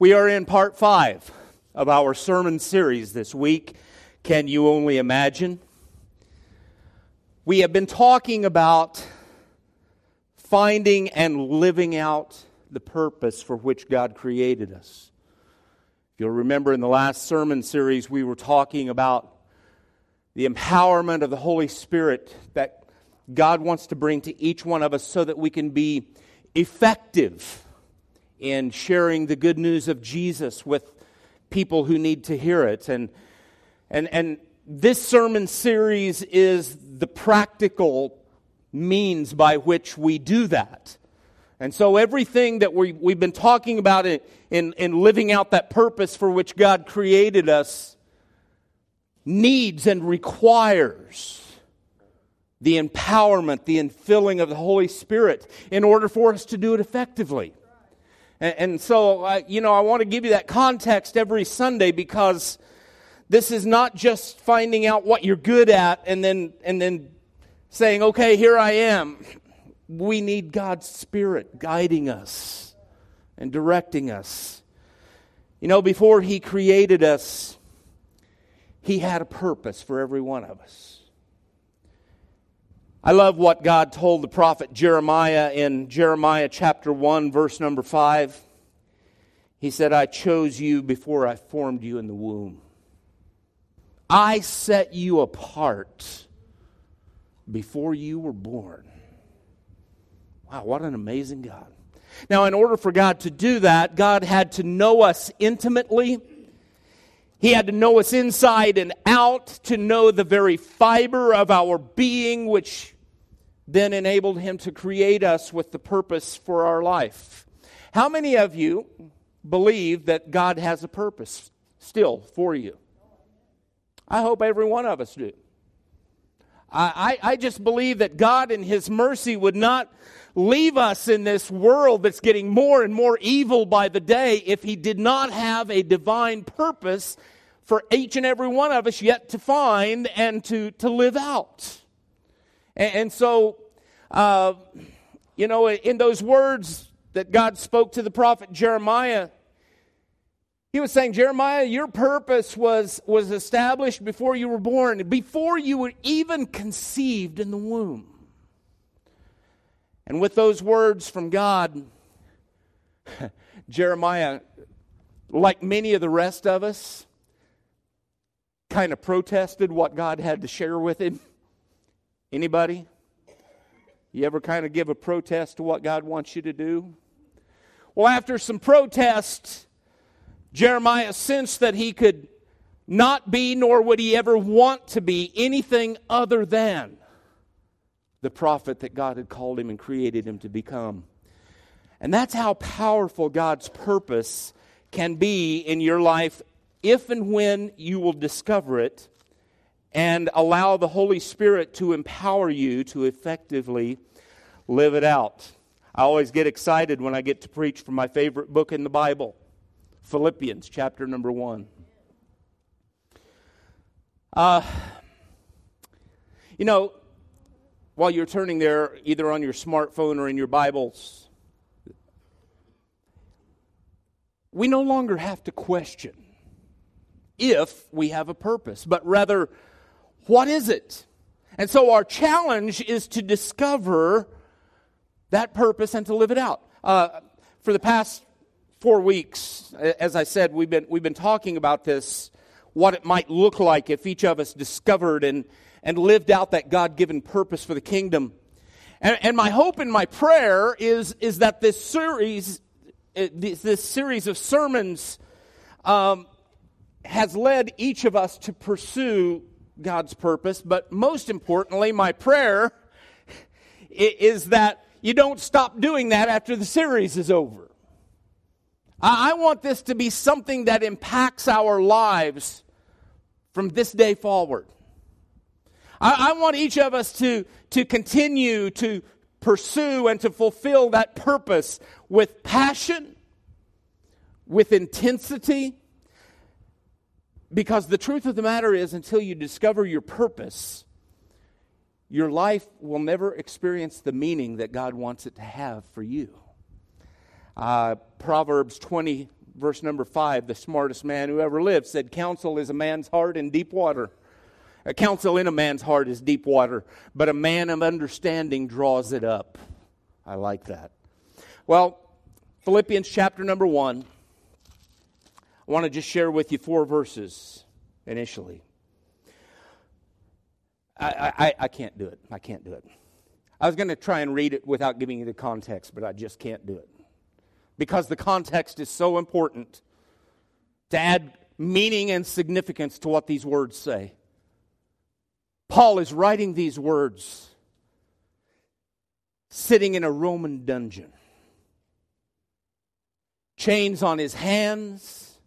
We are in part five of our sermon series this week. Can you only imagine? We have been talking about finding and living out the purpose for which God created us. If you'll remember in the last sermon series, we were talking about the empowerment of the Holy Spirit that God wants to bring to each one of us so that we can be effective in sharing the good news of Jesus with people who need to hear it. And, and, and this sermon series is the practical means by which we do that. And so everything that we, we've been talking about in, in, in living out that purpose for which God created us needs and requires the empowerment, the infilling of the Holy Spirit in order for us to do it effectively. And, and so, uh, you know, I want to give you that context every Sunday because this is not just finding out what you're good at and then, and then saying, okay, here I am. We need God's Spirit guiding us and directing us. You know, before He created us, He had a purpose for every one of us. I love what God told the prophet Jeremiah in Jeremiah chapter 1, verse number 5. He said, I chose you before I formed you in the womb. I set you apart before you were born. Wow, what an amazing God. Now, in order for God to do that, God had to know us intimately. He had to know us inside and out to know the very fiber of our being, which then enabled him to create us with the purpose for our life. How many of you believe that God has a purpose still for you? I hope every one of us do. I, I, I just believe that God, in His mercy, would not leave us in this world that's getting more and more evil by the day if He did not have a divine purpose for each and every one of us yet to find and to, to live out. And, and so, uh, you know, in those words that God spoke to the prophet Jeremiah, he was saying, Jeremiah, your purpose was, was established before you were born, before you were even conceived in the womb. And with those words from God, Jeremiah, like many of the rest of us, kind of protested what God had to share with him. Anybody? You ever kind of give a protest to what God wants you to do? Well, after some protests, Jeremiah sensed that he could not be, nor would he ever want to be, anything other than the prophet that God had called him and created him to become. And that's how powerful God's purpose can be in your life if and when you will discover it and allow the Holy Spirit to empower you to effectively live it out. I always get excited when I get to preach from my favorite book in the Bible, Philippians chapter number 1. Uh, you know, while you're turning there, either on your smartphone or in your Bibles, we no longer have to question if we have a purpose, but rather what is it? And so our challenge is to discover that purpose and to live it out. Uh, for the past four weeks, as I said, we've been, we've been talking about this, what it might look like if each of us discovered and, and lived out that God given purpose for the kingdom. And, and, my hope and my prayer is, is that this series, uh, this, this series of sermons, um, has led each of us to pursue God's purpose, but most importantly, my prayer is that you don't stop doing that after the series is over. I want this to be something that impacts our lives from this day forward. I, want each of us to, to continue to pursue and to fulfill that purpose with passion, with intensity, because the truth of the matter is, until you discover your purpose, your life will never experience the meaning that God wants it to have for you. Uh, Proverbs 20, verse number 5, the smartest man who ever lived said, Counsel is a man's heart in deep water. A counsel in a man's heart is deep water, but a man of understanding draws it up. I like that. Well, Philippians chapter number 1. I want to just share with you four verses initially. I, I, I can't do it. I can't do it. I was going to try and read it without giving you the context, but I just can't do it. Because the context is so important to add meaning and significance to what these words say. Paul is writing these words sitting in a Roman dungeon, chains on his hands,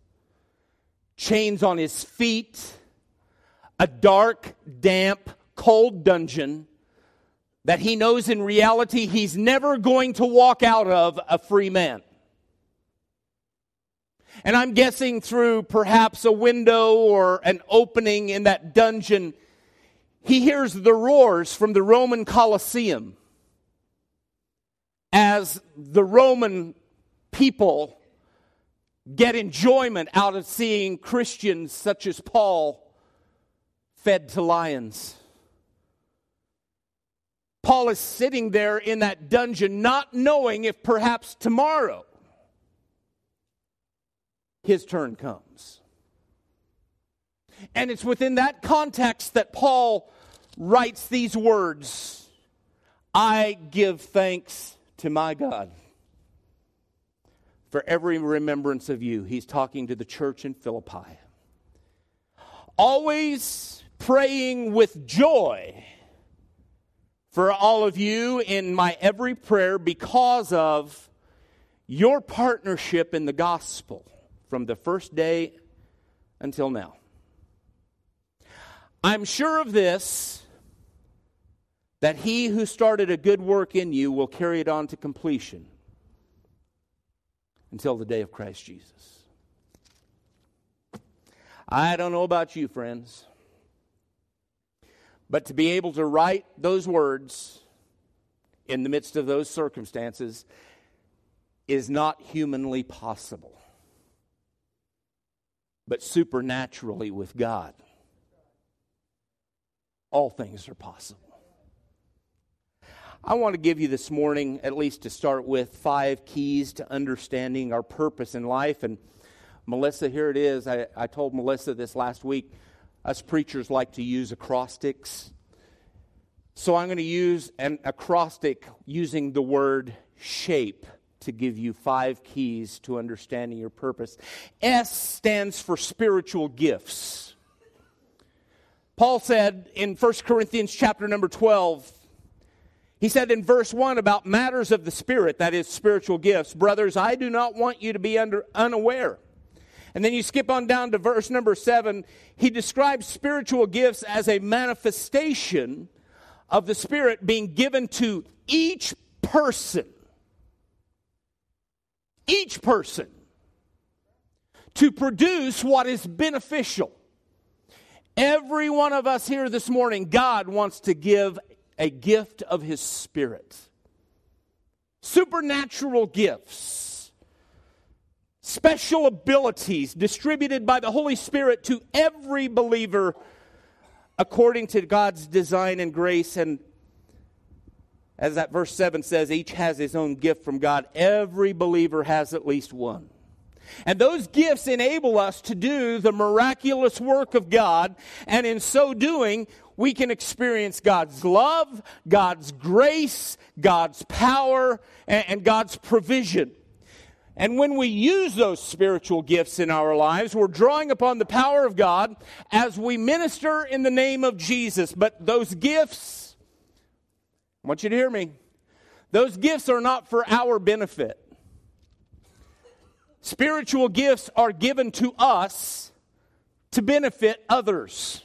chains on his feet, a dark, damp, cold dungeon that he knows in reality he's never going to walk out of a free man. And I'm guessing through perhaps a window or an opening in that dungeon, he hears the roars from the Roman Colosseum as the Roman people get enjoyment out of seeing Christians such as Paul fed to lions. Paul is sitting there in that dungeon, not knowing if perhaps tomorrow his turn comes. And it's within that context that Paul writes these words I give thanks to my God for every remembrance of you. He's talking to the church in Philippi. Always praying with joy for all of you in my every prayer because of your partnership in the gospel from the first day until now. I'm sure of this that he who started a good work in you will carry it on to completion until the day of Christ Jesus. I don't know about you, friends. But to be able to write those words in the midst of those circumstances is not humanly possible, but supernaturally with God. All things are possible. I want to give you this morning, at least to start with, five keys to understanding our purpose in life. And Melissa, here it is. I, I told Melissa this last week. Us preachers like to use acrostics. So I'm going to use an acrostic using the word shape to give you five keys to understanding your purpose. S stands for spiritual gifts. Paul said in 1 Corinthians chapter number 12, he said in verse 1 about matters of the Spirit, that is, spiritual gifts, brothers, I do not want you to be under, unaware and then you skip on down to verse number seven. He describes spiritual gifts as a manifestation of the Spirit being given to each person. Each person. To produce what is beneficial. Every one of us here this morning, God wants to give a gift of His Spirit. Supernatural gifts special abilities distributed by the Holy Spirit to every believer according to God's design and grace. And as that verse 7 says, each has his own gift from God. Every believer has at least one. And those gifts enable us to do the miraculous work of God, and in so doing, we can experience God's love, God's grace, God's power, and God's provision. And when we use those spiritual gifts in our lives, we're drawing upon the power of God as we minister in the name of Jesus. But those gifts, I want you to hear me, those gifts are not for our benefit. Spiritual gifts are given to us to benefit others.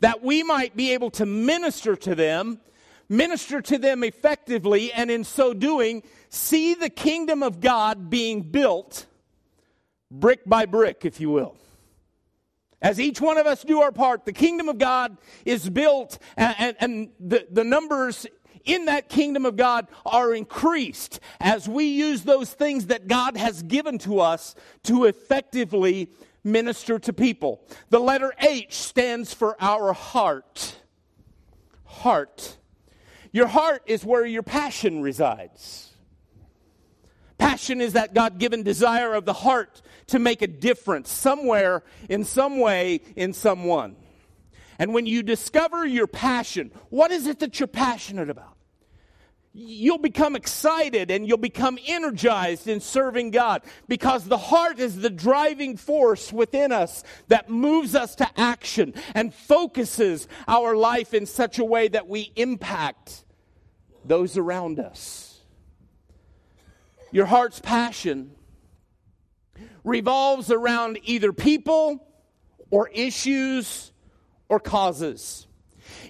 That we might be able to minister to them, minister to them effectively, and in so doing, see the kingdom of God being built brick by brick, if you will. As each one of us do our part, the kingdom of God is built, and, and, and the, the numbers in that kingdom of God are increased as we use those things that God has given to us to effectively minister to people. The letter H stands for our heart. Heart. Your heart is where your passion resides. Passion is that God given desire of the heart to make a difference somewhere, in some way, in someone. And when you discover your passion, what is it that you're passionate about? You'll become excited and you'll become energized in serving God because the heart is the driving force within us that moves us to action and focuses our life in such a way that we impact those around us. Your heart's passion revolves around either people or issues or causes.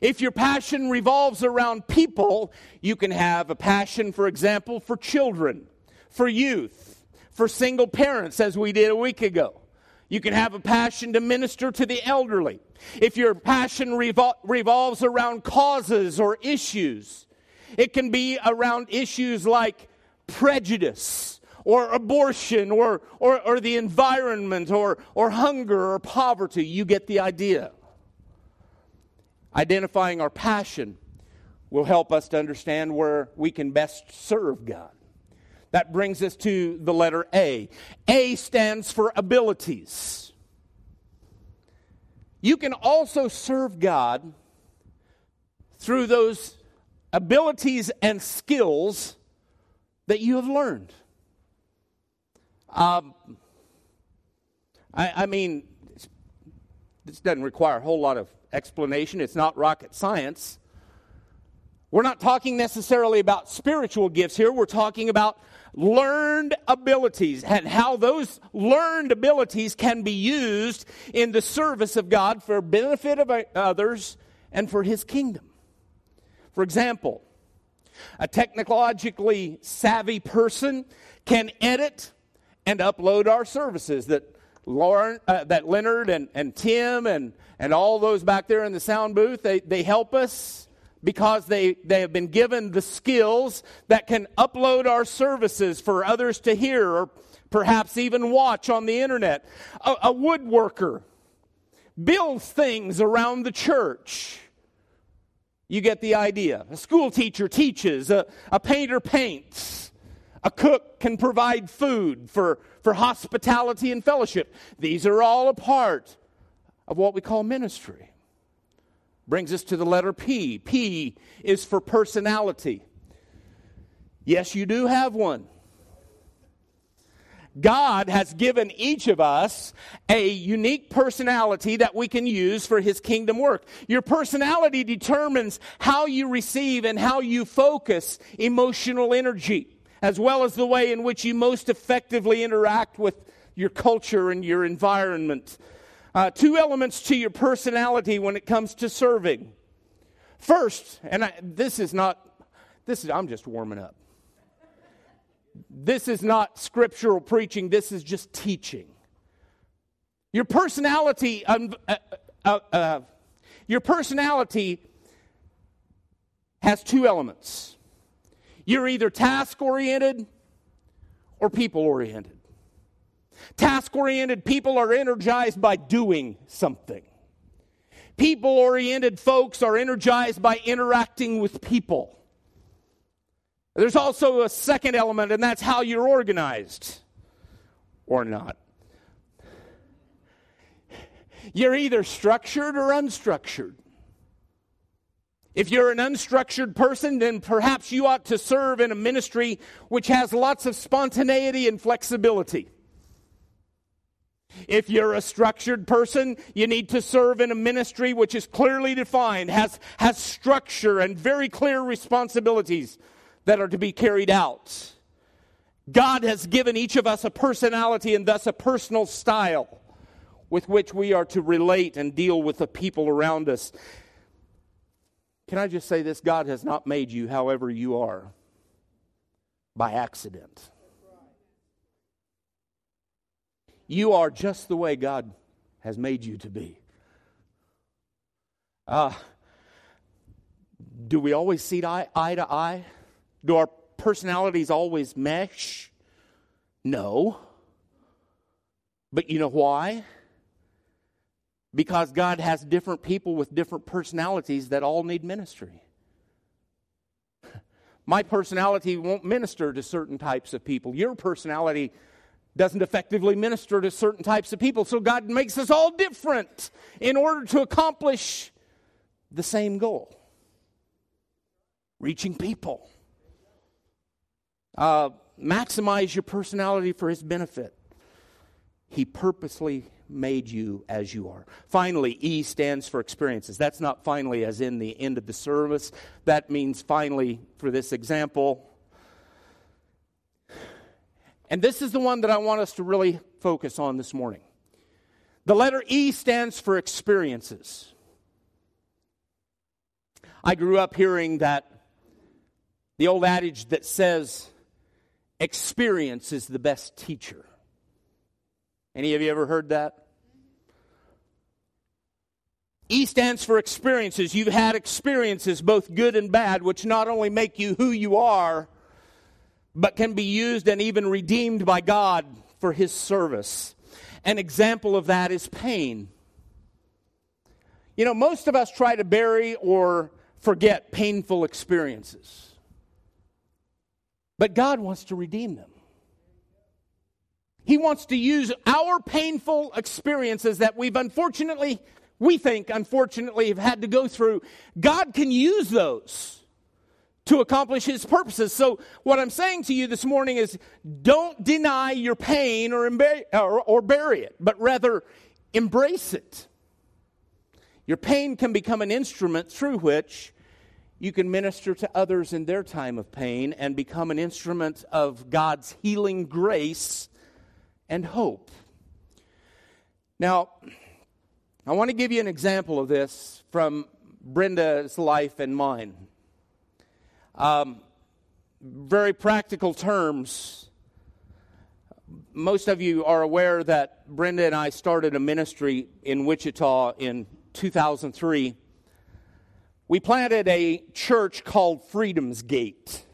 If your passion revolves around people, you can have a passion, for example, for children, for youth, for single parents, as we did a week ago. You can have a passion to minister to the elderly. If your passion revol- revolves around causes or issues, it can be around issues like prejudice or abortion or, or, or the environment or, or hunger or poverty. You get the idea. Identifying our passion will help us to understand where we can best serve God. That brings us to the letter A. A stands for abilities. You can also serve God through those abilities and skills that you have learned. Um, I, I mean, this doesn't require a whole lot of explanation, it's not rocket science. We're not talking necessarily about spiritual gifts here, we're talking about learned abilities and how those learned abilities can be used in the service of God for benefit of others and for his kingdom. For example, a technologically savvy person can edit and upload our services that Lauren, uh, that Leonard and, and Tim and, and all those back there in the sound booth, they, they help us because they, they have been given the skills that can upload our services for others to hear or perhaps even watch on the internet. A, a woodworker builds things around the church. You get the idea. A school teacher teaches, a, a painter paints. A cook can provide food for, for hospitality and fellowship. These are all a part of what we call ministry. Brings us to the letter P. P is for personality. Yes, you do have one. God has given each of us a unique personality that we can use for His kingdom work. Your personality determines how you receive and how you focus emotional energy as well as the way in which you most effectively interact with your culture and your environment. Uh, two elements to your personality when it comes to serving. First, and I, this is not, this is, I'm just warming up. This is not scriptural preaching, this is just teaching. Your personality, um, uh, uh, uh your personality has two elements you're either task oriented or people oriented. Task oriented people are energized by doing something. People oriented folks are energized by interacting with people. There's also a second element, and that's how you're organized or not. You're either structured or unstructured. If you're an unstructured person, then perhaps you ought to serve in a ministry which has lots of spontaneity and flexibility. If you're a structured person, you need to serve in a ministry which is clearly defined, has, has structure and very clear responsibilities that are to be carried out. God has given each of us a personality and thus a personal style with which we are to relate and deal with the people around us. Can I just say this? God has not made you however you are by accident. You are just the way God has made you to be. Uh, Do we always see eye, eye to eye? Do our personalities always mesh? No. But you know why? Because God has different people with different personalities that all need ministry. My personality won't minister to certain types of people. Your personality doesn't effectively minister to certain types of people. So God makes us all different in order to accomplish the same goal reaching people. Uh, maximize your personality for His benefit. He purposely made you as you are. Finally, E stands for experiences. That's not finally as in the end of the service. That means finally for this example. And this is the one that I want us to really focus on this morning. The letter E stands for experiences. I grew up hearing that the old adage that says experience is the best teacher. Any of you ever heard that? E stands for experiences. You've had experiences, both good and bad, which not only make you who you are, but can be used and even redeemed by God for His service. An example of that is pain. You know, most of us try to bury or forget painful experiences, but God wants to redeem them. He wants to use our painful experiences that we've unfortunately, we think, unfortunately, have had to go through. God can use those to accomplish His purposes. So, what I'm saying to you this morning is don't deny your pain or, or, or bury it, but rather embrace it. Your pain can become an instrument through which you can minister to others in their time of pain and become an instrument of God's healing grace and hope. Now, I want to give you an example of this from Brenda's life and mine. Um, very practical terms. Most of you are aware that Brenda and I started a ministry in Wichita in 2003. We planted a church called Freedom's Gate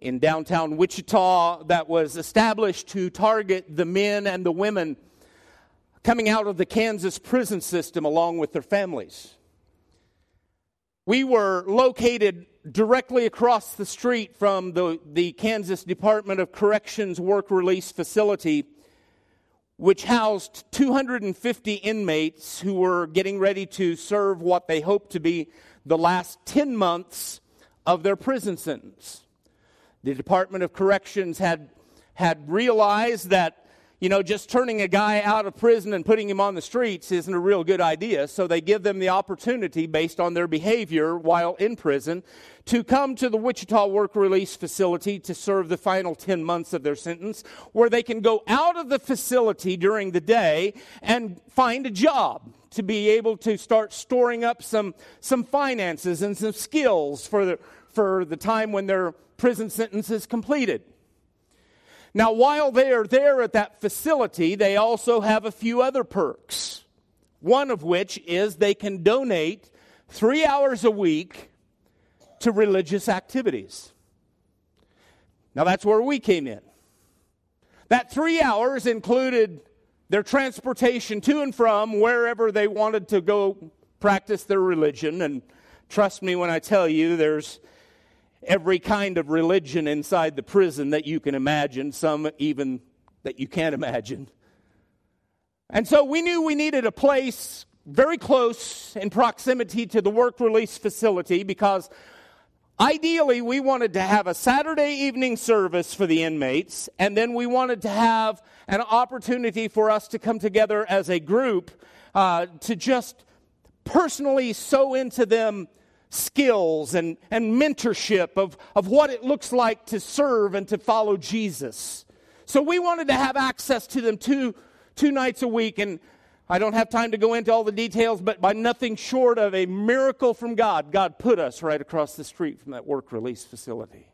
in downtown Wichita that was established to target the men and the women coming out of the Kansas prison system along with their families. We were located directly across the street from the, the Kansas Department of Corrections work release facility, which housed 250 inmates who were getting ready to serve what they hoped to be the last 10 months of their prison sentence. The Department of Corrections had, had realized that, you know, just turning a guy out of prison and putting him on the streets isn't a real good idea. So they give them the opportunity, based on their behavior while in prison, to come to the Wichita Work Release Facility to serve the final 10 months of their sentence, where they can go out of the facility during the day and find a job to be able to start storing up some, some finances and some skills for the, for the time when their prison sentence is completed. Now, while they are there at that facility, they also have a few other perks. One of which is they can donate three hours a week to religious activities. Now, that's where we came in. That three hours included their transportation to and from wherever they wanted to go practice their religion. And trust me when I tell you, there's every kind of religion inside the prison that you can imagine, some even that you can't imagine. And so we knew we needed a place very close in proximity to the work release facility because ideally we wanted to have a Saturday evening service for the inmates, and then we wanted to have an opportunity for us to come together as a group uh, to just personally sow into them skills and, and mentorship of, of what it looks like to serve and to follow Jesus. So we wanted to have access to them two, two nights a week. And I don't have time to go into all the details, but by nothing short of a miracle from God, God put us right across the street from that work release facility.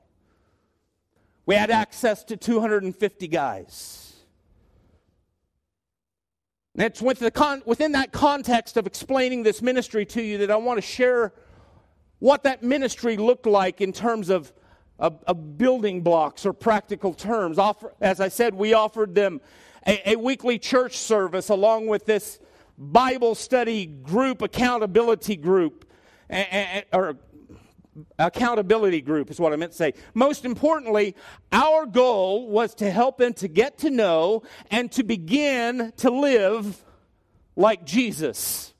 We had access to 250 guys. And it's with the con- within that context of explaining this ministry to you that I want to share what that ministry looked like in terms of, of, of building blocks or practical terms. Offer, as I said, we offered them a, a weekly church service along with this Bible study group, accountability group, or accountability group is what I meant to say. Most importantly, our goal was to help them to get to know and to begin to live like Jesus.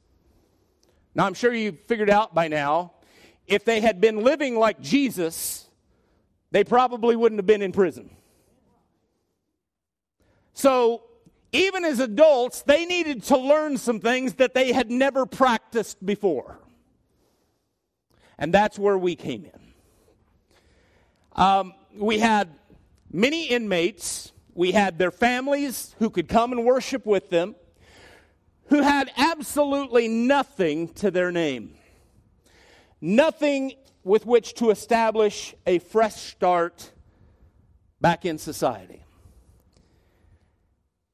Now, I'm sure you've figured out by now, if they had been living like Jesus, they probably wouldn't have been in prison. So, even as adults, they needed to learn some things that they had never practiced before. And that's where we came in. Um, we had many inmates, we had their families who could come and worship with them, who had absolutely nothing to their name, nothing with which to establish a fresh start back in society.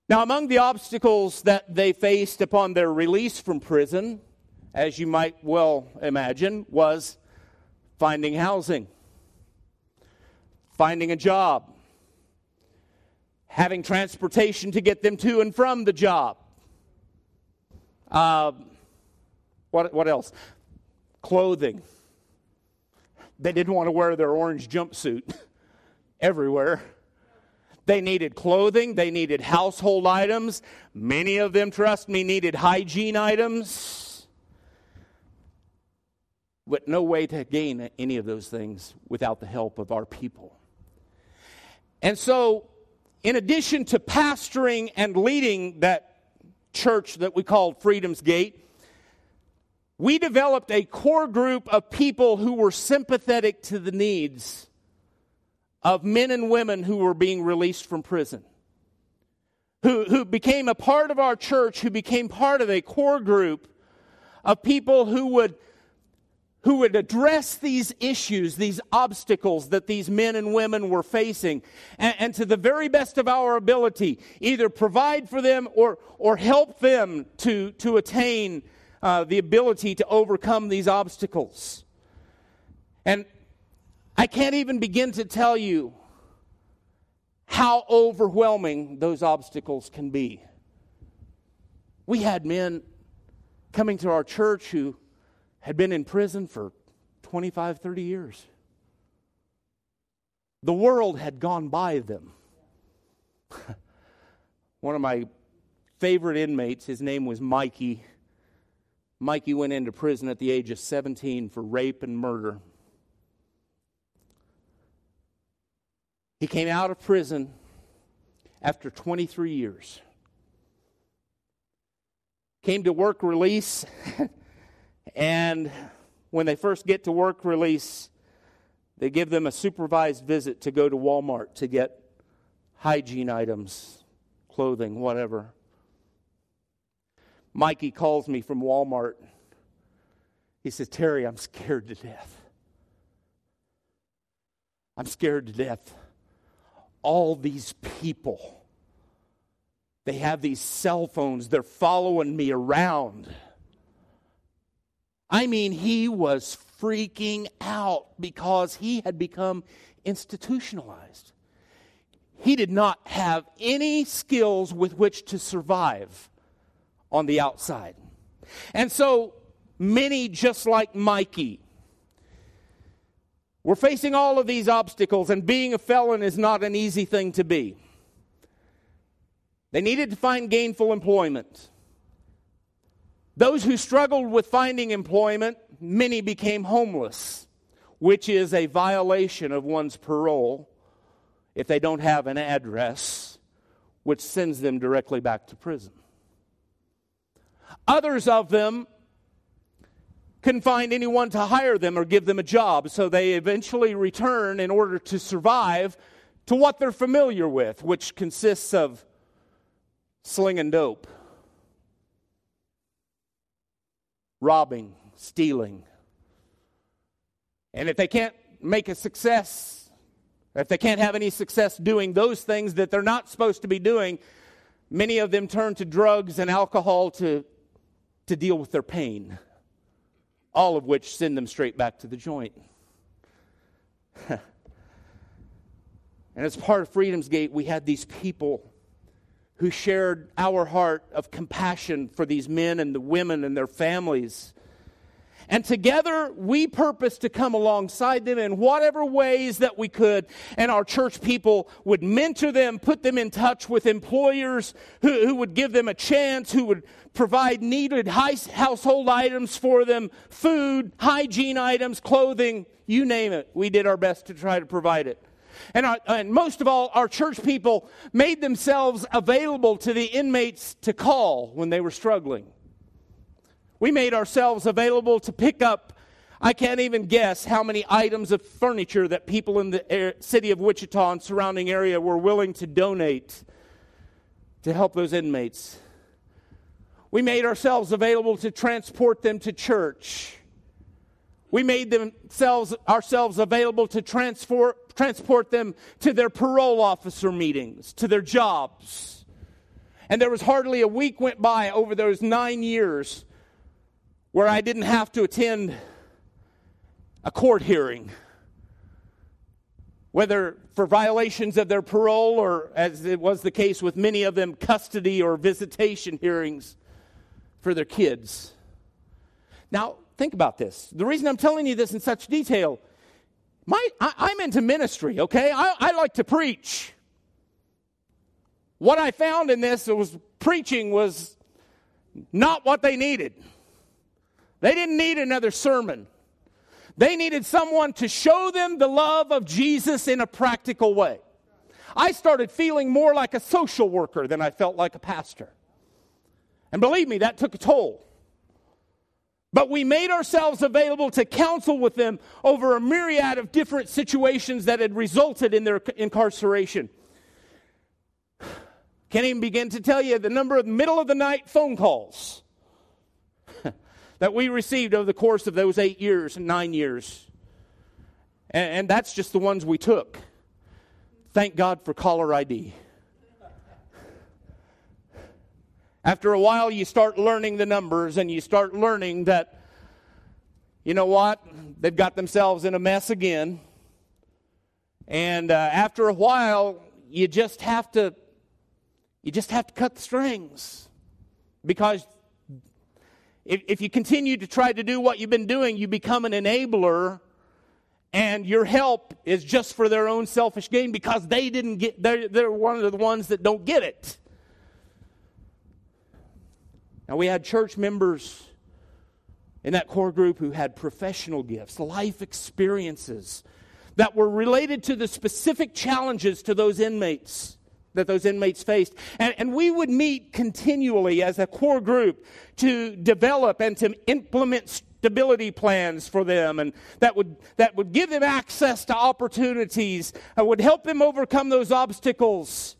Now, among the obstacles that they faced upon their release from prison, as you might well imagine, was finding housing, finding a job, having transportation to get them to and from the job. Uh, what, what else? Clothing. They didn't want to wear their orange jumpsuit everywhere. They needed clothing, they needed household items. Many of them, trust me, needed hygiene items. But no way to gain any of those things without the help of our people. And so, in addition to pastoring and leading that church that we called Freedom's Gate, we developed a core group of people who were sympathetic to the needs of men and women who were being released from prison, who, who became a part of our church, who became part of a core group of people who would, who would address these issues, these obstacles that these men and women were facing, and, and to the very best of our ability, either provide for them or, or help them to, to attain uh, the ability to overcome these obstacles. And I can't even begin to tell you how overwhelming those obstacles can be. We had men coming to our church who had been in prison for 25, 30 years. The world had gone by them. One of my favorite inmates, his name was Mikey. Mikey went into prison at the age of 17 for rape and murder. He came out of prison after 23 years. Came to work release, and when they first get to work release, they give them a supervised visit to go to Walmart to get hygiene items, clothing, whatever. Mikey calls me from Walmart. He says, Terry, I'm scared to death. I'm scared to death all these people. They have these cell phones, they're following me around. I mean, he was freaking out because he had become institutionalized. He did not have any skills with which to survive on the outside. And so many, just like Mikey, we're facing all of these obstacles, and being a felon is not an easy thing to be. They needed to find gainful employment. Those who struggled with finding employment, many became homeless, which is a violation of one's parole if they don't have an address, which sends them directly back to prison. Others of them couldn't find anyone to hire them or give them a job, so they eventually return in order to survive to what they're familiar with, which consists of slinging dope, robbing, stealing. And if they can't make a success, if they can't have any success doing those things that they're not supposed to be doing, many of them turn to drugs and alcohol to, to deal with their pain. all of which send them straight back to the joint. and as part of Freedom's Gate, we had these people who shared our heart of compassion for these men and the women and their families and together we purpose to come alongside them in whatever ways that we could. And our church people would mentor them, put them in touch with employers who, who would give them a chance, who would provide needed household items for them, food, hygiene items, clothing, you name it. We did our best to try to provide it. And, our, and, most of all, our church people made themselves available to the inmates to call when they were struggling. We made ourselves available to pick up. I can't even guess how many items of furniture that people in the city of Wichita and surrounding area were willing to donate to help those inmates. We made ourselves available to transport them to church. We made themselves, ourselves available to transport, transport them to their parole officer meetings, to their jobs. And there was hardly a week went by over those nine years where I didn't have to attend a court hearing, whether for violations of their parole or, as it was the case with many of them, custody or visitation hearings for their kids. Now, think about this. The reason I'm telling you this in such detail, my, I, am into ministry, okay? I, I like to preach. What I found in this was preaching was not what they needed. They didn't need another sermon. They needed someone to show them the love of Jesus in a practical way. I started feeling more like a social worker than I felt like a pastor. And believe me, that took a toll. But we made ourselves available to counsel with them over a myriad of different situations that had resulted in their incarceration. Can't even begin to tell you the number of middle of the night phone calls that we received over the course of those eight years and nine years. And, and that's just the ones we took. Thank God for caller ID. After a while, you start learning the numbers and you start learning that, you know what, they've got themselves in a mess again. And uh, after a while, you just have to, you just have to cut the strings because if, if you continue to try to do what you've been doing, you become an enabler, and your help is just for their own selfish gain because they didn't get, they're, they're one of the ones that don't get it. Now, we had church members in that core group who had professional gifts, life experiences that were related to the specific challenges to those inmates that those inmates faced. And, and, we would meet continually as a core group to develop and to implement stability plans for them and that would, that would give them access to opportunities and would help them overcome those obstacles,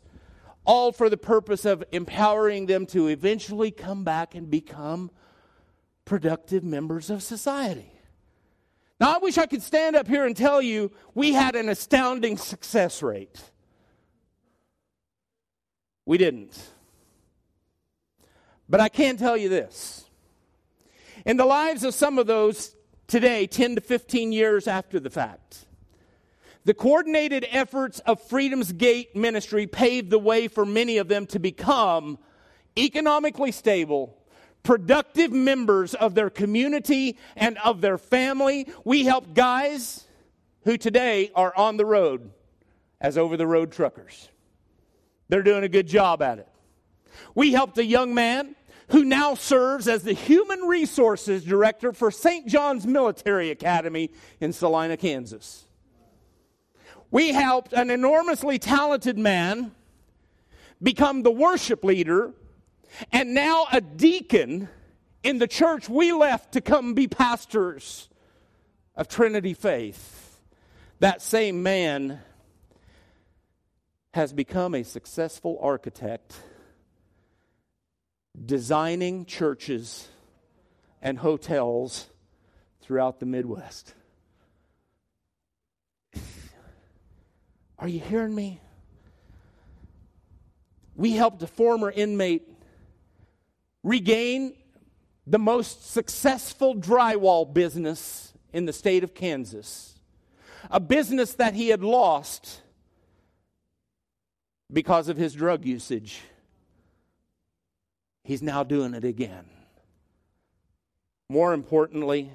all for the purpose of empowering them to eventually come back and become productive members of society. Now, I wish I could stand up here and tell you we had an astounding success rate. We didn't. But I can tell you this. In the lives of some of those today, 10 to 15 years after the fact, the coordinated efforts of Freedom's Gate ministry paved the way for many of them to become economically stable, productive members of their community and of their family. We help guys who today are on the road as over the road truckers. They're doing a good job at it. We helped a young man who now serves as the human resources director for St. John's Military Academy in Salina, Kansas. We helped an enormously talented man become the worship leader and now a deacon in the church we left to come be pastors of Trinity Faith. That same man has become a successful architect designing churches and hotels throughout the Midwest. Are you hearing me? We helped a former inmate regain the most successful drywall business in the state of Kansas, a business that he had lost because of his drug usage. He's now doing it again. More importantly,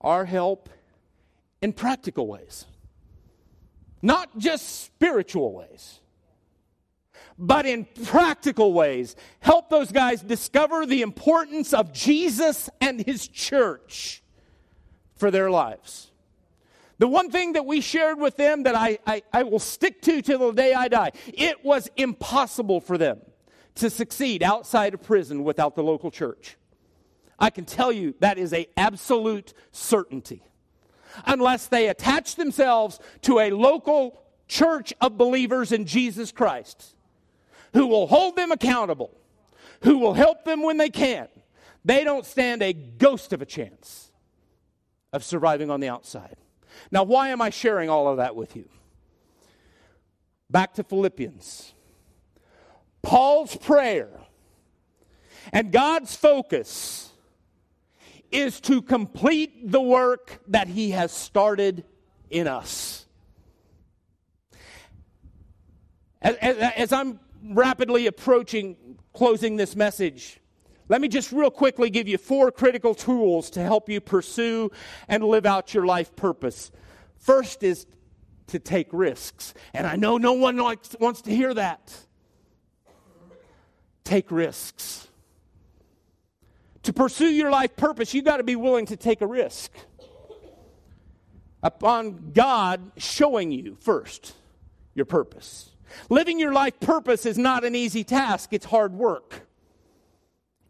our help in practical ways, not just spiritual ways but in practical ways. Help those guys discover the importance of Jesus and his church for their lives. The one thing that we shared with them that I, I, I will stick to till the day I die it was impossible for them to succeed outside of prison without the local church. I can tell you that is a absolute certainty. Unless they attach themselves to a local church of believers in Jesus Christ who will hold them accountable, who will help them when they can, they don't stand a ghost of a chance of surviving on the outside. Now, why am I sharing all of that with you? Back to Philippians. Paul's prayer and God's focus is to complete the work that he has started in us. As, as, as I'm rapidly approaching closing this message, let me just real quickly give you four critical tools to help you pursue and live out your life purpose. First is to take risks. And I know no one likes, wants to hear that. Take risks. To pursue your life purpose, you've got to be willing to take a risk upon God showing you first your purpose. Living your life purpose is not an easy task, it's hard work.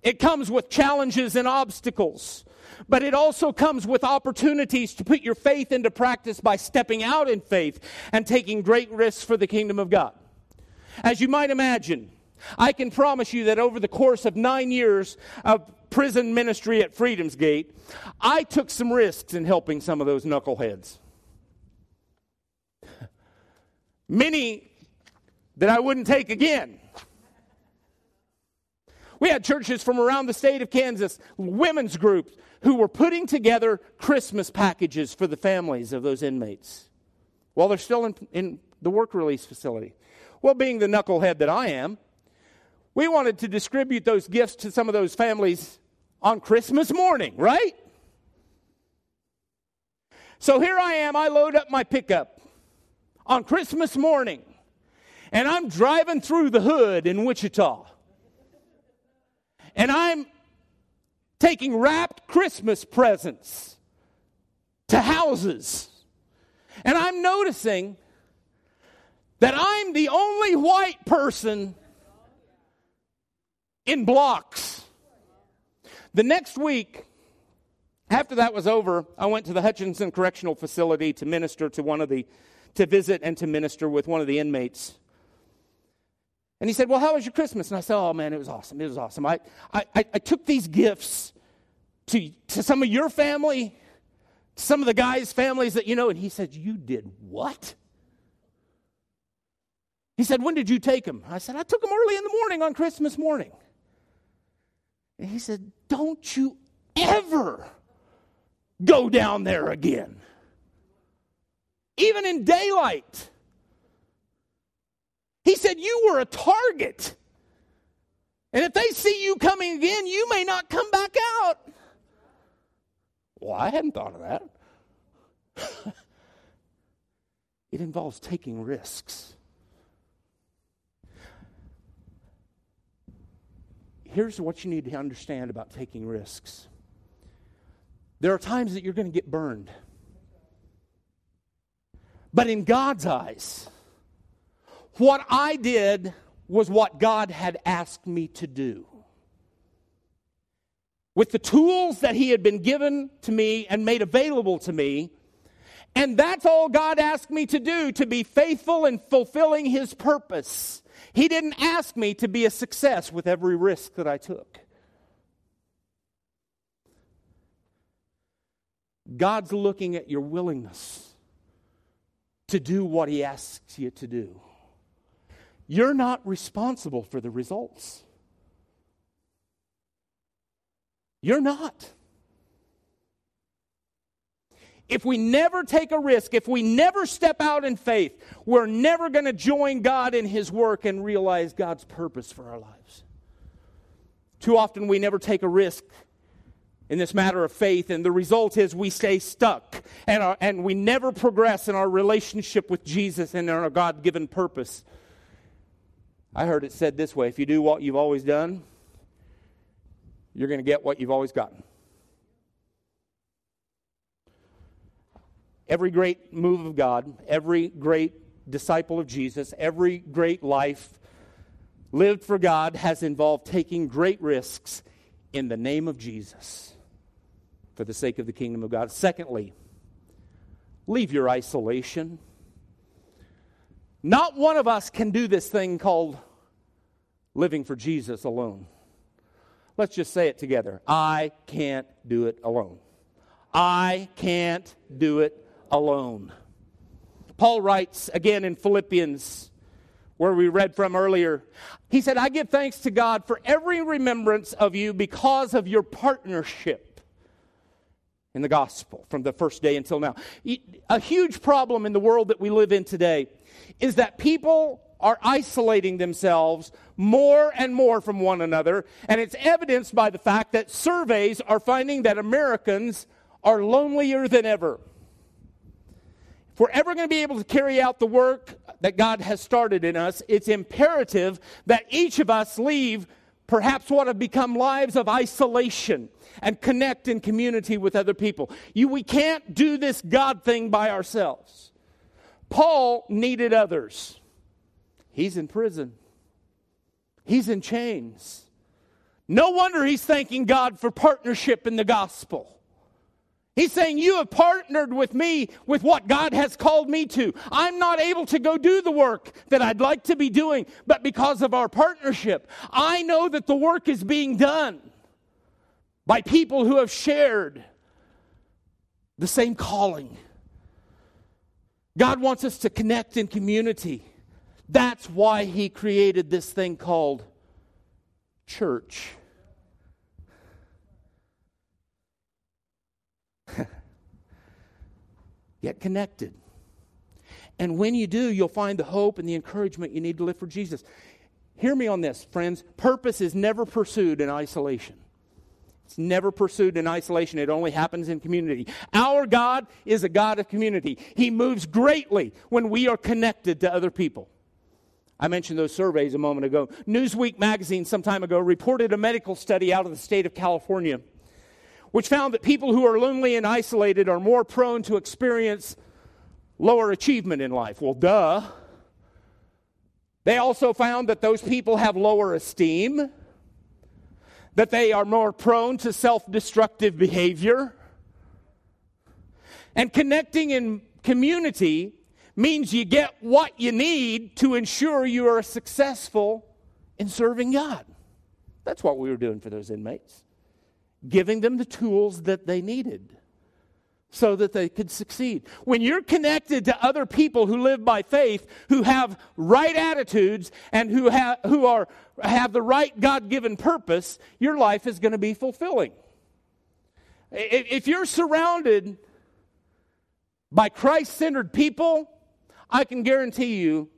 It comes with challenges and obstacles, but it also comes with opportunities to put your faith into practice by stepping out in faith and taking great risks for the kingdom of God. As you might imagine, I can promise you that over the course of nine years of prison ministry at Freedom's Gate, I took some risks in helping some of those knuckleheads. Many that I wouldn't take again. We had churches from around the state of Kansas, women's groups, who were putting together Christmas packages for the families of those inmates while they're still in, in the work release facility. Well, being the knucklehead that I am, we wanted to distribute those gifts to some of those families on Christmas morning, right? So here I am, I load up my pickup on Christmas morning and I'm driving through the hood in Wichita. And I'm taking wrapped Christmas presents to houses. And I'm noticing that I'm the only white person in blocks. The next week, after that was over, I went to the Hutchinson Correctional Facility to minister to one of the, to visit and to minister with one of the inmates. And he said, Well, how was your Christmas? And I said, Oh, man, it was awesome. It was awesome. I, I, I took these gifts to, to some of your family, some of the guys' families that you know. And he said, You did what? He said, When did you take them? I said, I took them early in the morning on Christmas morning. And he said, Don't you ever go down there again. Even in daylight. He said, You were a target. And if they see you coming again, you may not come back out. Well, I hadn't thought of that. it involves taking risks. Here's what you need to understand about taking risks there are times that you're going to get burned. But in God's eyes, what I did was what God had asked me to do. With the tools that He had been given to me and made available to me, and that's all God asked me to do to be faithful in fulfilling His purpose. He didn't ask me to be a success with every risk that I took. God's looking at your willingness to do what He asks you to do. You're not responsible for the results. You're not. If we never take a risk, if we never step out in faith, we're never going to join God in His work and realize God's purpose for our lives. Too often we never take a risk in this matter of faith, and the result is we stay stuck and, our, and we never progress in our relationship with Jesus and our God given purpose. I heard it said this way if you do what you've always done, you're going to get what you've always gotten. Every great move of God, every great disciple of Jesus, every great life lived for God has involved taking great risks in the name of Jesus for the sake of the kingdom of God. Secondly, leave your isolation. Not one of us can do this thing called living for Jesus alone. Let's just say it together. I can't do it alone. I can't do it alone. Paul writes again in Philippians, where we read from earlier. He said, I give thanks to God for every remembrance of you because of your partnership in the gospel from the first day until now. A huge problem in the world that we live in today is that people are isolating themselves more and more from one another, and it's evidenced by the fact that surveys are finding that Americans are lonelier than ever. If we're ever going to be able to carry out the work that God has started in us, it's imperative that each of us leave perhaps what have become lives of isolation and connect in community with other people. You, we can't do this God thing by ourselves. Paul needed others. He's in prison, he's in chains. No wonder he's thanking God for partnership in the gospel. He's saying, You have partnered with me with what God has called me to. I'm not able to go do the work that I'd like to be doing, but because of our partnership, I know that the work is being done by people who have shared the same calling. God wants us to connect in community. That's why He created this thing called church. Get connected. And when you do, you'll find the hope and the encouragement you need to live for Jesus. Hear me on this, friends. Purpose is never pursued in isolation. It's never pursued in isolation. It only happens in community. Our God is a God of community. He moves greatly when we are connected to other people. I mentioned those surveys a moment ago. Newsweek magazine, some time ago, reported a medical study out of the state of California, which found that people who are lonely and isolated are more prone to experience lower achievement in life. Well, duh. They also found that those people have lower esteem that they are more prone to self destructive behavior. And connecting in community means you get what you need to ensure you are successful in serving God. That's what we were doing for those inmates, giving them the tools that they needed so that they could succeed. When you're connected to other people who live by faith, who have right attitudes, and who, have who are, have the right God given purpose, your life is going to be fulfilling. If you're surrounded by Christ centered people, I can guarantee you,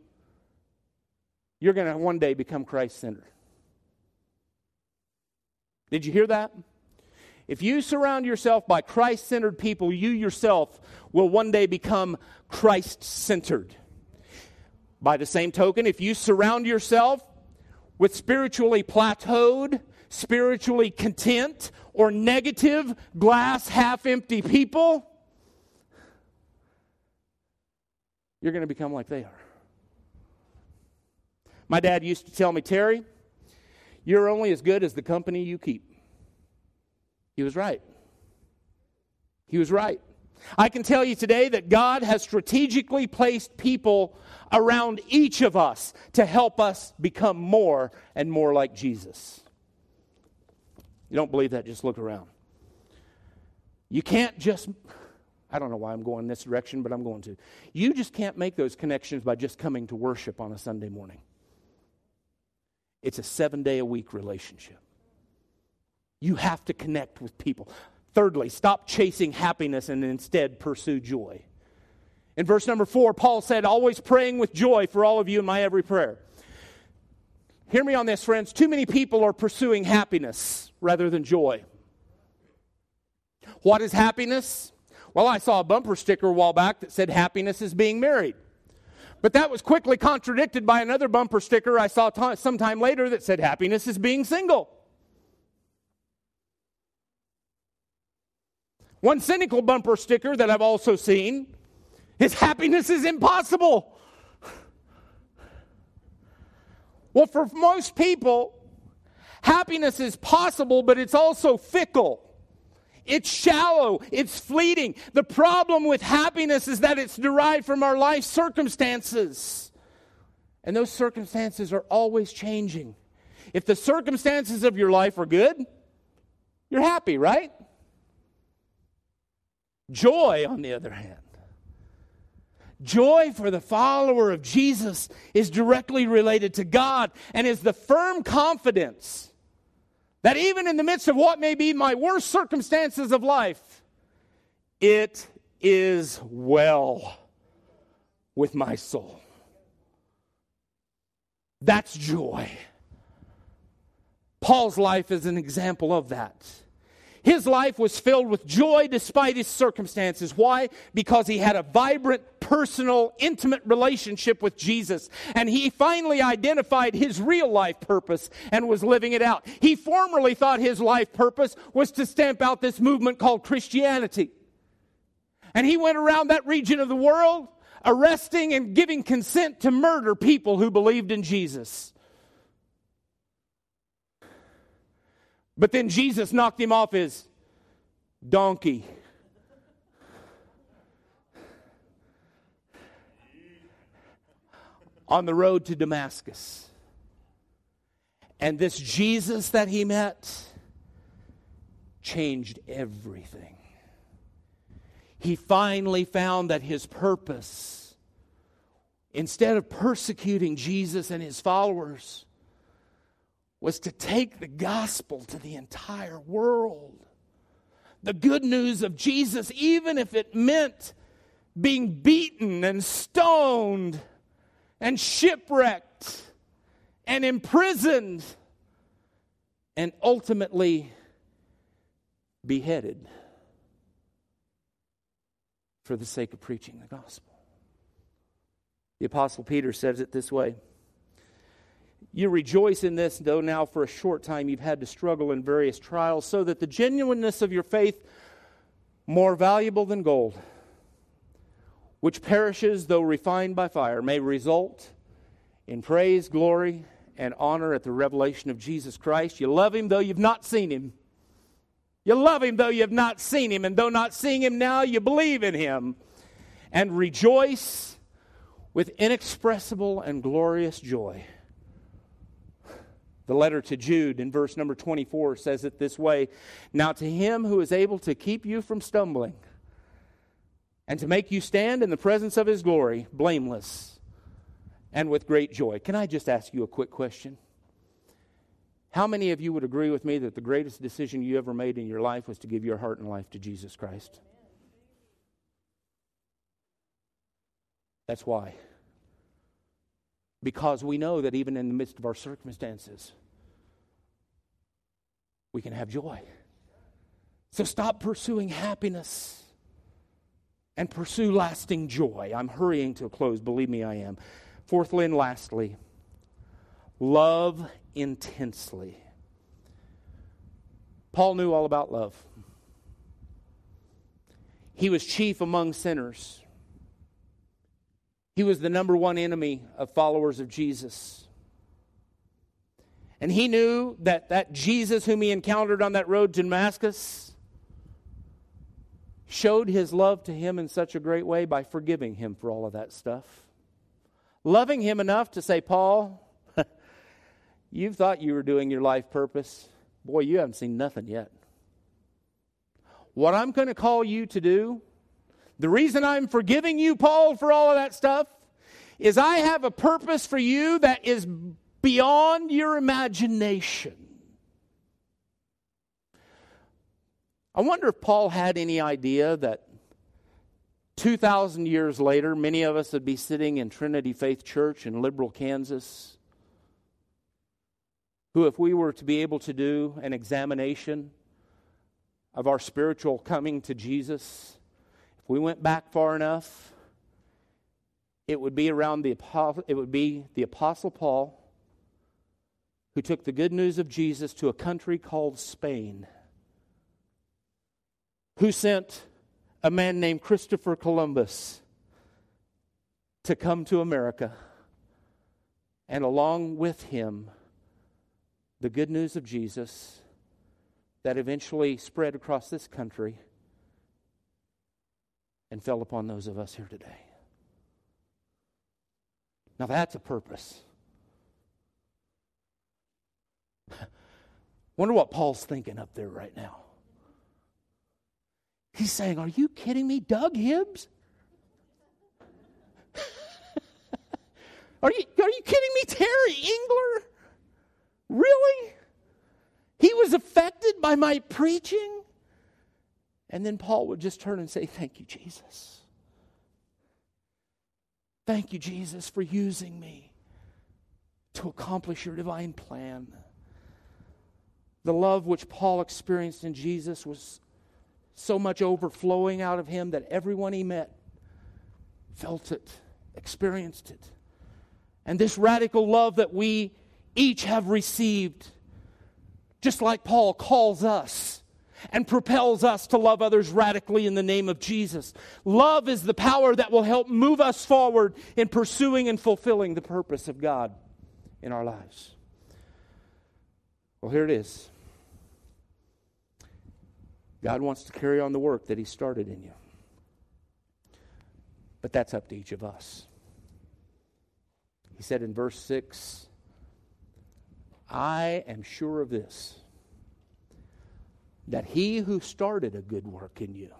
you're going to one day become Christ centered. Did you hear that? If you surround yourself by Christ centered people, you yourself will one day become Christ centered. By the same token, if you surround yourself with spiritually plateaued, spiritually content, or negative, glass half empty people, you're going to become like they are. My dad used to tell me, Terry, you're only as good as the company you keep. He was right. He was right. I can tell you today that God has strategically placed people around each of us to help us become more and more like Jesus. You don't believe that? Just look around. You can't just, I don't know why I'm going this direction, but I'm going to. You just can't make those connections by just coming to worship on a Sunday morning. It's a seven day a week relationship. You have to connect with people. Thirdly, stop chasing happiness and instead pursue joy. In verse number four, Paul said, Always praying with joy for all of you in my every prayer. Hear me on this, friends. Too many people are pursuing happiness rather than joy. What is happiness? Well, I saw a bumper sticker a while back that said happiness is being married. But that was quickly contradicted by another bumper sticker I saw t- sometime later that said happiness is being single. One cynical bumper sticker that I've also seen is happiness is impossible. Well, for most people, happiness is possible, but it's also fickle. It's shallow. It's fleeting. The problem with happiness is that it's derived from our life circumstances. And those circumstances are always changing. If the circumstances of your life are good, you're happy, right? Joy, on the other hand, joy for the follower of Jesus is directly related to God and is the firm confidence that even in the midst of what may be my worst circumstances of life, it is well with my soul. That's joy. Paul's life is an example of that. His life was filled with joy despite his circumstances. Why? Because he had a vibrant, personal, intimate relationship with Jesus. And he finally identified his real life purpose and was living it out. He formerly thought his life purpose was to stamp out this movement called Christianity. And he went around that region of the world arresting and giving consent to murder people who believed in Jesus. But then Jesus knocked him off his donkey. on the road to Damascus. And this Jesus that he met changed everything. He finally found that his purpose, instead of persecuting Jesus and his followers, was to take the gospel to the entire world. The good news of Jesus, even if it meant being beaten and stoned and shipwrecked and imprisoned and ultimately beheaded for the sake of preaching the gospel. The Apostle Peter says it this way you rejoice in this, though now for a short time you've had to struggle in various trials, so that the genuineness of your faith, more valuable than gold, which perishes though refined by fire, may result in praise, glory, and honor at the revelation of Jesus Christ. You love him though you've not seen him. You love him though you have not seen him, and though not seeing him now, you believe in him. And rejoice with inexpressible and glorious joy the letter to Jude in verse number 24 says it this way Now to him who is able to keep you from stumbling and to make you stand in the presence of his glory, blameless and with great joy. Can I just ask you a quick question? How many of you would agree with me that the greatest decision you ever made in your life was to give your heart and life to Jesus Christ? That's why because we know that even in the midst of our circumstances, we can have joy. So stop pursuing happiness and pursue lasting joy. I'm hurrying to a close, believe me, I am. Fourthly and lastly, love intensely. Paul knew all about love. He was chief among sinners. He was the number one enemy of followers of Jesus. And he knew that that Jesus whom he encountered on that road to Damascus showed his love to him in such a great way by forgiving him for all of that stuff. Loving him enough to say, Paul, you thought you were doing your life purpose. Boy, you haven't seen nothing yet. What I'm going to call you to do the reason I'm forgiving you, Paul, for all of that stuff is I have a purpose for you that is beyond your imagination. I wonder if Paul had any idea that 2,000 years later, many of us would be sitting in Trinity Faith Church in Liberal, Kansas, who, if we were to be able to do an examination of our spiritual coming to Jesus, if we went back far enough, it would be around the it would be the apostle Paul who took the good news of Jesus to a country called Spain, who sent a man named Christopher Columbus to come to America, and along with him, the good news of Jesus that eventually spread across this country and fell upon those of us here today. Now that's a purpose. Wonder what Paul's thinking up there right now. He's saying, Are you kidding me, Doug Hibbs? are, you, are you kidding me, Terry Engler? Really? He was affected by my preaching? And then Paul would just turn and say, Thank you, Jesus. Thank you, Jesus, for using me to accomplish your divine plan. The love which Paul experienced in Jesus was so much overflowing out of him that everyone he met felt it, experienced it. And this radical love that we each have received, just like Paul calls us and propels us to love others radically in the name of Jesus. Love is the power that will help move us forward in pursuing and fulfilling the purpose of God in our lives. Well, here it is. God wants to carry on the work that He started in you. But that's up to each of us. He said in verse 6 I am sure of this, that He who started a good work in you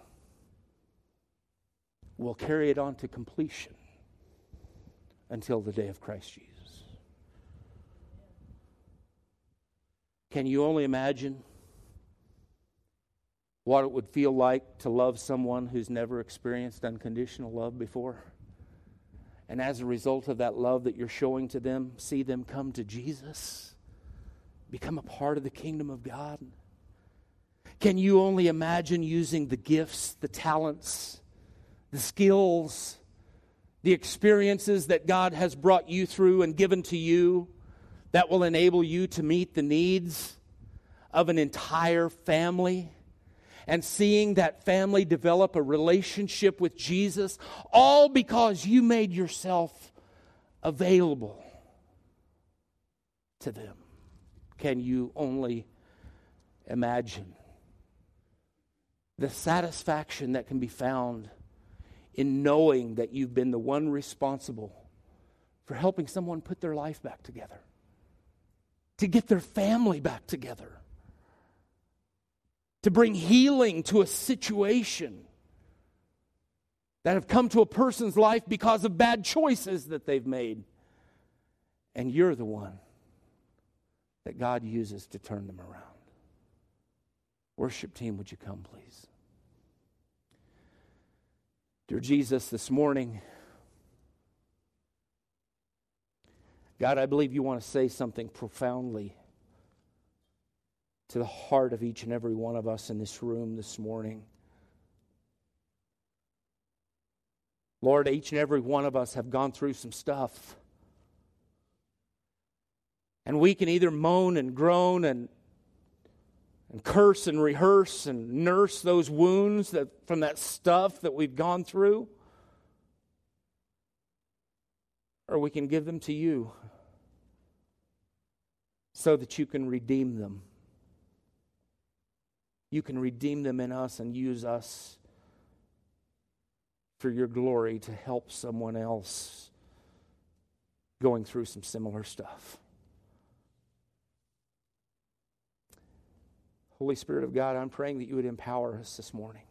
will carry it on to completion until the day of Christ Jesus. Can you only imagine? what it would feel like to love someone who's never experienced unconditional love before. And as a result of that love that you're showing to them, see them come to Jesus, become a part of the kingdom of God. Can you only imagine using the gifts, the talents, the skills, the experiences that God has brought you through and given to you that will enable you to meet the needs of an entire family? and seeing that family develop a relationship with Jesus, all because you made yourself available to them. Can you only imagine the satisfaction that can be found in knowing that you've been the one responsible for helping someone put their life back together, to get their family back together? to bring healing to a situation that have come to a person's life because of bad choices that they've made. And you're the one that God uses to turn them around. Worship team, would you come, please? Dear Jesus, this morning, God, I believe you want to say something profoundly to the heart of each and every one of us in this room this morning. Lord, each and every one of us have gone through some stuff. And we can either moan and groan and, and curse and rehearse and nurse those wounds that, from that stuff that we've gone through, or we can give them to you so that you can redeem them you can redeem them in us and use us for your glory to help someone else going through some similar stuff. Holy Spirit of God, I'm praying that you would empower us this morning.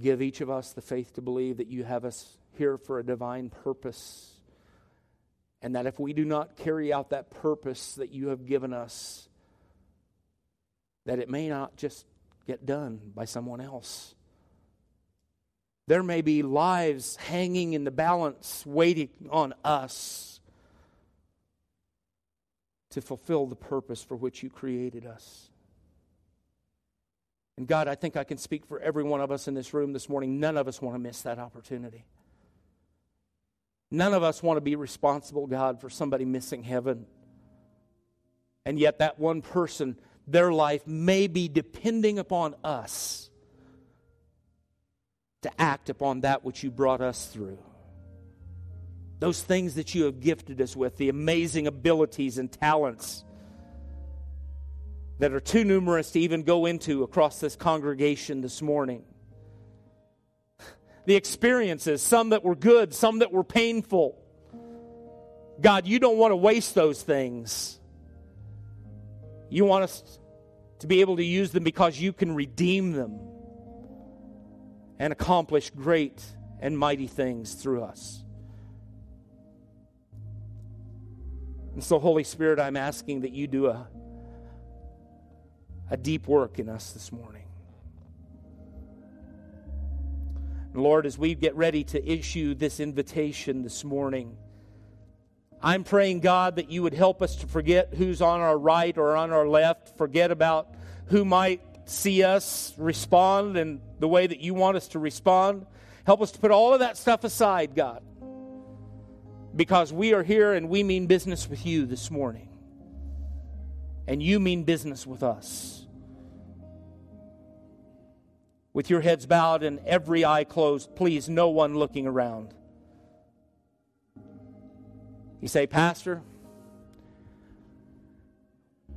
Give each of us the faith to believe that you have us here for a divine purpose. And that if we do not carry out that purpose that you have given us, that it may not just get done by someone else. There may be lives hanging in the balance, waiting on us to fulfill the purpose for which you created us. And God, I think I can speak for every one of us in this room this morning. None of us want to miss that opportunity. None of us want to be responsible, God, for somebody missing heaven. And yet, that one person, their life may be depending upon us to act upon that which you brought us through. Those things that you have gifted us with, the amazing abilities and talents that are too numerous to even go into across this congregation this morning. The experiences, some that were good, some that were painful. God, you don't want to waste those things. You want us to be able to use them because you can redeem them and accomplish great and mighty things through us. And so, Holy Spirit, I'm asking that you do a, a deep work in us this morning. And Lord, as we get ready to issue this invitation this morning, I'm praying, God, that you would help us to forget who's on our right or on our left, forget about who might see us respond in the way that you want us to respond. Help us to put all of that stuff aside, God, because we are here and we mean business with you this morning. And you mean business with us. With your heads bowed and every eye closed, please, no one looking around. You say, Pastor,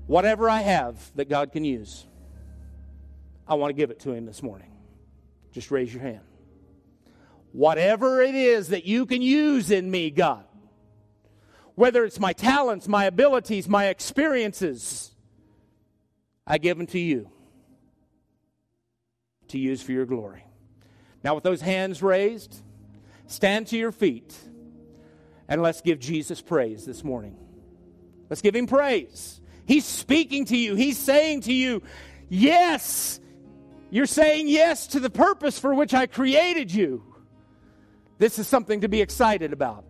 whatever I have that God can use, I want to give it to Him this morning. Just raise your hand. Whatever it is that you can use in me, God, whether it's my talents, my abilities, my experiences, I give them to you to use for your glory. Now, with those hands raised, stand to your feet. And let's give Jesus praise this morning. Let's give him praise. He's speaking to you. He's saying to you, Yes, you're saying yes to the purpose for which I created you. This is something to be excited about.